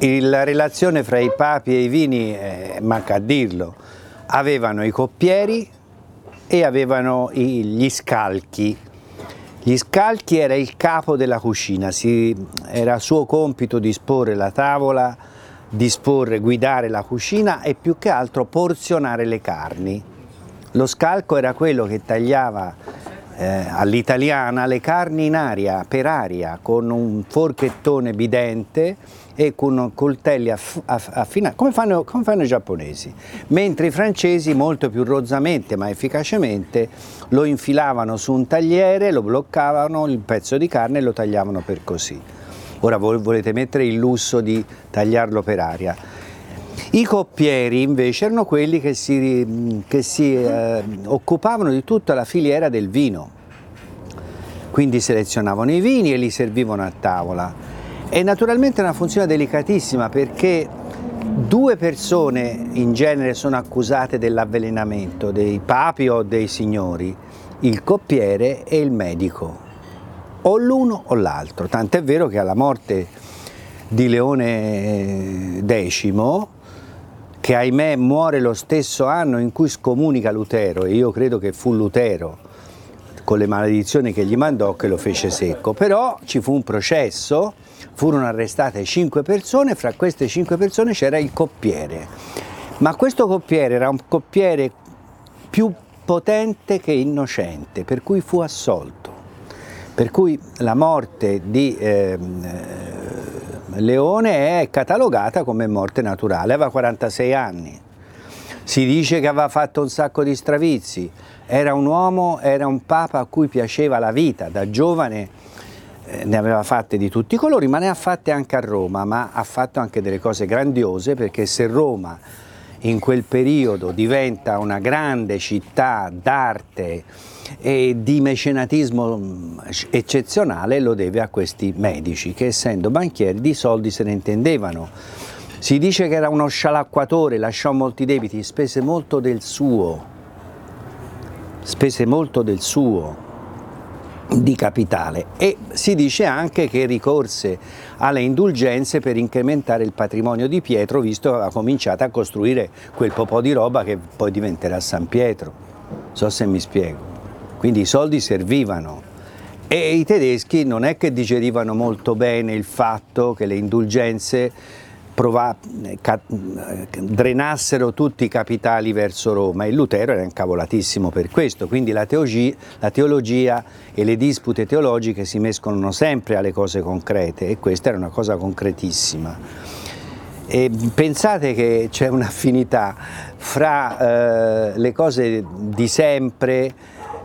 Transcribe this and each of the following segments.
La relazione fra i papi e i vini, eh, manca a dirlo, avevano i coppieri e avevano i, gli scalchi. Gli scalchi era il capo della cucina, si, era suo compito disporre la tavola, disporre, guidare la cucina e più che altro porzionare le carni. Lo scalco era quello che tagliava eh, all'italiana le carni in aria, per aria, con un forchettone bidente e con coltelli aff- affinati, come fanno, come fanno i giapponesi, mentre i francesi molto più rozzamente ma efficacemente lo infilavano su un tagliere, lo bloccavano il pezzo di carne e lo tagliavano per così. Ora voi volete mettere il lusso di tagliarlo per aria. I coppieri invece erano quelli che si, che si eh, occupavano di tutta la filiera del vino, quindi selezionavano i vini e li servivano a tavola. E naturalmente è una funzione delicatissima perché due persone in genere sono accusate dell'avvelenamento, dei papi o dei signori, il coppiere e il medico, o l'uno o l'altro, tant'è vero che alla morte di Leone X, che ahimè muore lo stesso anno in cui scomunica Lutero, e io credo che fu Lutero, con le maledizioni che gli mandò, che lo fece secco, però ci fu un processo furono arrestate cinque persone, fra queste cinque persone c'era il coppiere, ma questo coppiere era un coppiere più potente che innocente, per cui fu assolto. Per cui la morte di eh, Leone è catalogata come morte naturale, aveva 46 anni. Si dice che aveva fatto un sacco di stravizi, era un uomo, era un papa a cui piaceva la vita, da giovane eh, ne aveva fatte di tutti i colori, ma ne ha fatte anche a Roma, ma ha fatto anche delle cose grandiose perché se Roma in quel periodo diventa una grande città d'arte e di mecenatismo mm, eccezionale lo deve a questi medici che essendo banchieri di soldi se ne intendevano. Si dice che era uno scialacquatore, lasciò molti debiti, spese molto del suo, spese molto del suo di capitale e si dice anche che ricorse alle indulgenze per incrementare il patrimonio di Pietro visto che aveva cominciato a costruire quel po' di roba che poi diventerà San Pietro. So se mi spiego. Quindi i soldi servivano e i tedeschi non è che digerivano molto bene il fatto che le indulgenze prova, drenassero tutti i capitali verso Roma e Lutero era incavolatissimo per questo, quindi la teologia, la teologia e le dispute teologiche si mescolano sempre alle cose concrete e questa era una cosa concretissima. E pensate che c'è un'affinità fra eh, le cose di sempre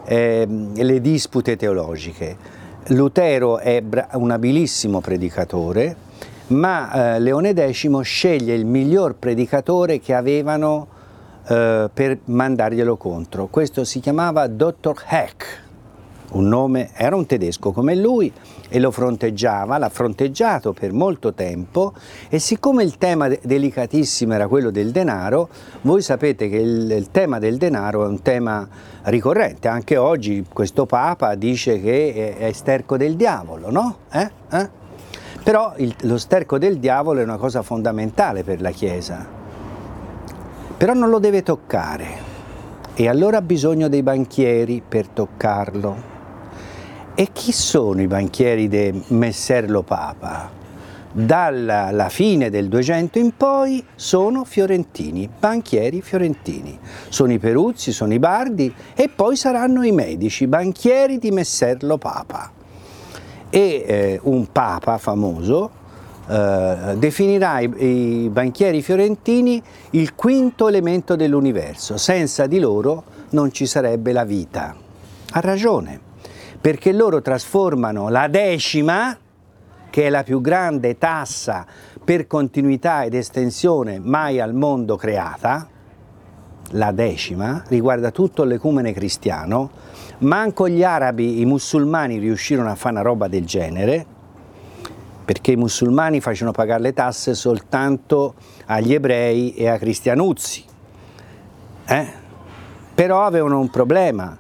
eh, e le dispute teologiche. Lutero è un abilissimo predicatore, ma eh, Leone X sceglie il miglior predicatore che avevano eh, per mandarglielo contro. Questo si chiamava Dr. Heck, un nome, era un tedesco come lui e lo fronteggiava, l'ha fronteggiato per molto tempo e siccome il tema delicatissimo era quello del denaro, voi sapete che il, il tema del denaro è un tema ricorrente, anche oggi questo Papa dice che è, è sterco del diavolo, no? Eh? Eh? Però il, lo sterco del diavolo è una cosa fondamentale per la Chiesa, però non lo deve toccare e allora ha bisogno dei banchieri per toccarlo. E chi sono i banchieri di Messer lo Papa? Dalla fine del 200 in poi sono fiorentini, banchieri fiorentini. Sono i Peruzzi, sono i Bardi e poi saranno i medici, banchieri di Messer lo Papa e eh, un papa famoso eh, definirà i, i banchieri fiorentini il quinto elemento dell'universo, senza di loro non ci sarebbe la vita. Ha ragione, perché loro trasformano la decima, che è la più grande tassa per continuità ed estensione mai al mondo creata, la decima, riguarda tutto l'ecumene cristiano, manco gli arabi, i musulmani riuscirono a fare una roba del genere, perché i musulmani facevano pagare le tasse soltanto agli ebrei e a cristianuzzi. Eh? Però avevano un problema,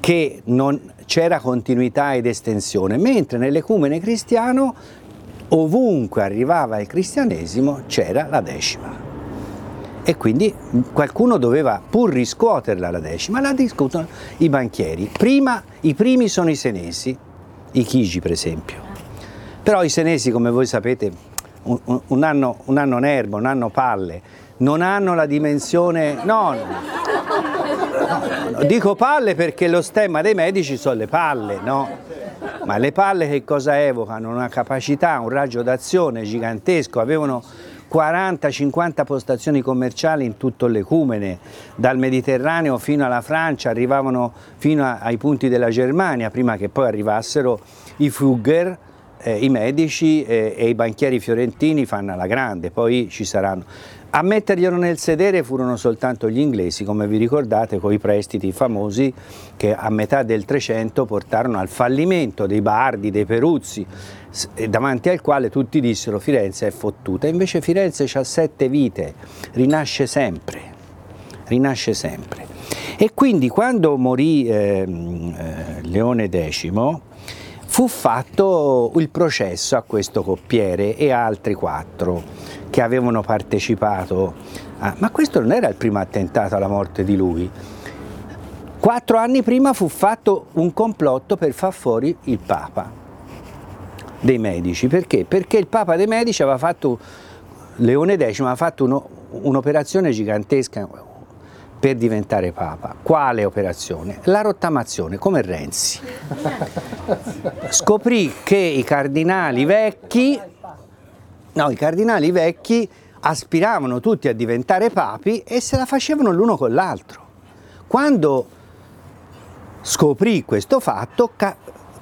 che non c'era continuità ed estensione, mentre nell'ecumene cristiano ovunque arrivava il cristianesimo c'era la decima. E quindi qualcuno doveva pur riscuoterla la decima, la discutono i banchieri. Prima, i primi sono i senesi, i chigi per esempio. Però i senesi, come voi sapete, un, un, anno, un anno nervo, un anno palle, non hanno la dimensione... No, no, dico palle perché lo stemma dei medici sono le palle, no? Ma le palle che cosa evocano? Una capacità, un raggio d'azione gigantesco, avevano 40-50 postazioni commerciali in tutto l'Ecumene, dal Mediterraneo fino alla Francia, arrivavano fino ai punti della Germania, prima che poi arrivassero i Fugger, eh, i medici eh, e i banchieri fiorentini fanno la grande, poi ci saranno. A metterglielo nel sedere furono soltanto gli inglesi, come vi ricordate, con i prestiti famosi che a metà del Trecento portarono al fallimento dei Bardi, dei Peruzzi, davanti al quale tutti dissero Firenze è fottuta. Invece Firenze ha sette vite, rinasce sempre, rinasce sempre. E quindi quando morì eh, eh, Leone X, fu fatto il processo a questo coppiere e a altri quattro che avevano partecipato. A... Ma questo non era il primo attentato alla morte di lui. Quattro anni prima fu fatto un complotto per far fuori il Papa dei Medici. Perché? Perché il Papa dei Medici aveva fatto, Leone X aveva fatto uno, un'operazione gigantesca per diventare Papa. Quale operazione? La rottamazione, come Renzi. Scoprì che i cardinali vecchi No, i cardinali vecchi aspiravano tutti a diventare papi e se la facevano l'uno con l'altro. Quando scoprì questo fatto,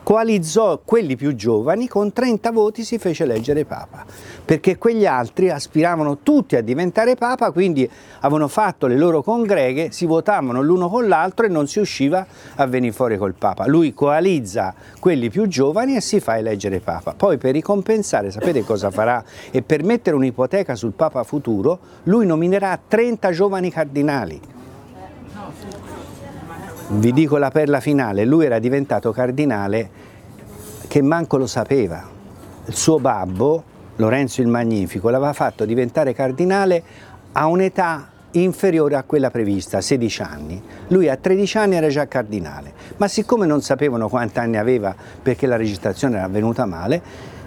coalizzò quelli più giovani, con 30 voti si fece eleggere Papa, perché quegli altri aspiravano tutti a diventare Papa, quindi avevano fatto le loro congreghe, si votavano l'uno con l'altro e non si usciva a venire fuori col Papa. Lui coalizza quelli più giovani e si fa eleggere Papa. Poi per ricompensare, sapete cosa farà? E per mettere un'ipoteca sul Papa futuro, lui nominerà 30 giovani cardinali vi dico la perla finale, lui era diventato cardinale che manco lo sapeva. Il suo babbo, Lorenzo il Magnifico, l'aveva fatto diventare cardinale a un'età inferiore a quella prevista, 16 anni. Lui a 13 anni era già cardinale, ma siccome non sapevano quanti anni aveva perché la registrazione era venuta male,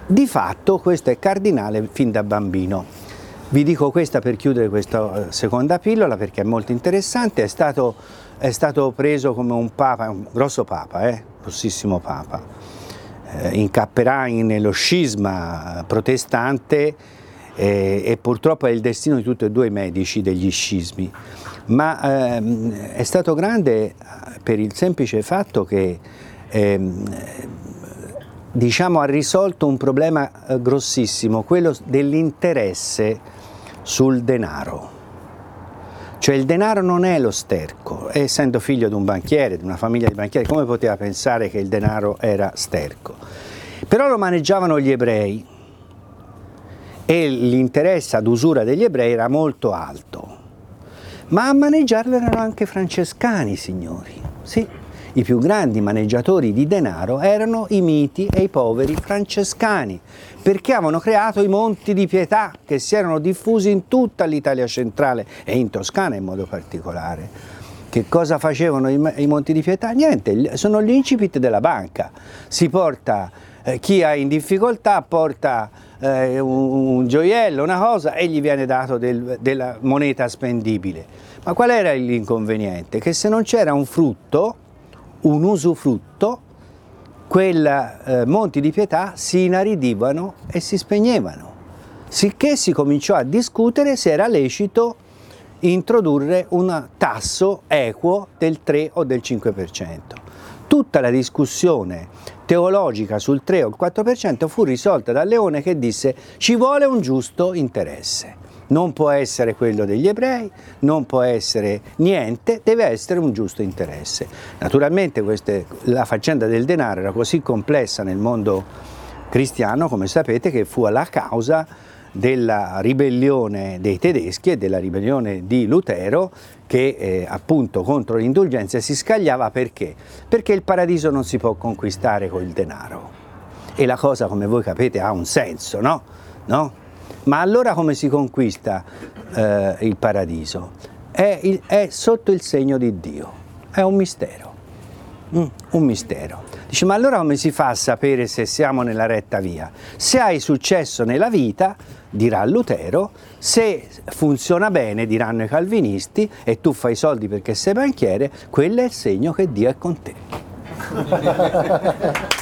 di fatto questo è cardinale fin da bambino. Vi dico questa per chiudere questa eh, seconda pillola perché è molto interessante, è stato è stato preso come un papa, un grosso papa, eh? grossissimo papa, eh, incapperà nello scisma protestante eh, e purtroppo è il destino di tutti e due i medici degli scismi, ma ehm, è stato grande per il semplice fatto che ehm, diciamo, ha risolto un problema eh, grossissimo, quello dell'interesse sul denaro. Cioè il denaro non è lo sterco, essendo figlio di un banchiere, di una famiglia di banchieri, come poteva pensare che il denaro era sterco? Però lo maneggiavano gli ebrei e l'interesse ad usura degli ebrei era molto alto. Ma a maneggiarlo erano anche francescani, signori. Sì, i più grandi maneggiatori di denaro erano i miti e i poveri francescani, perché avevano creato i monti di pietà che si erano diffusi in tutta l'Italia centrale e in Toscana in modo particolare. Che cosa facevano i, monti di pietà? Niente, sono gli incipit della banca. Si porta, eh, chi è in difficoltà porta eh, un, un, gioiello, una cosa e gli viene dato del, della moneta spendibile. Ma qual era l'inconveniente? Che se non c'era un frutto, un usufrutto, quei eh, monti di pietà si inaridivano e si spegnevano, sicché si cominciò a discutere se era lecito introdurre un tasso equo del 3 o del 5%. Tutta la discussione teologica sul 3 o il 4% fu risolta da Leone che disse ci vuole un giusto interesse non può essere quello degli ebrei, non può essere niente, deve essere un giusto interesse. Naturalmente queste, la faccenda del denaro era così complessa nel mondo cristiano, come sapete, che fu la causa della ribellione dei tedeschi e della ribellione di Lutero che eh, appunto contro l'indulgenza si scagliava perché? Perché il paradiso non si può conquistare col denaro e la cosa come voi capite ha un senso, no? no? Ma allora come si conquista eh, il paradiso? È, il, è, sotto il segno di Dio, è un mistero, mm, un mistero. Dice, ma allora come si fa a sapere se siamo nella retta via? Se hai successo nella vita, dirà Lutero, se funziona bene, diranno i calvinisti, e tu fai soldi perché sei banchiere, quello è il segno che Dio è con te.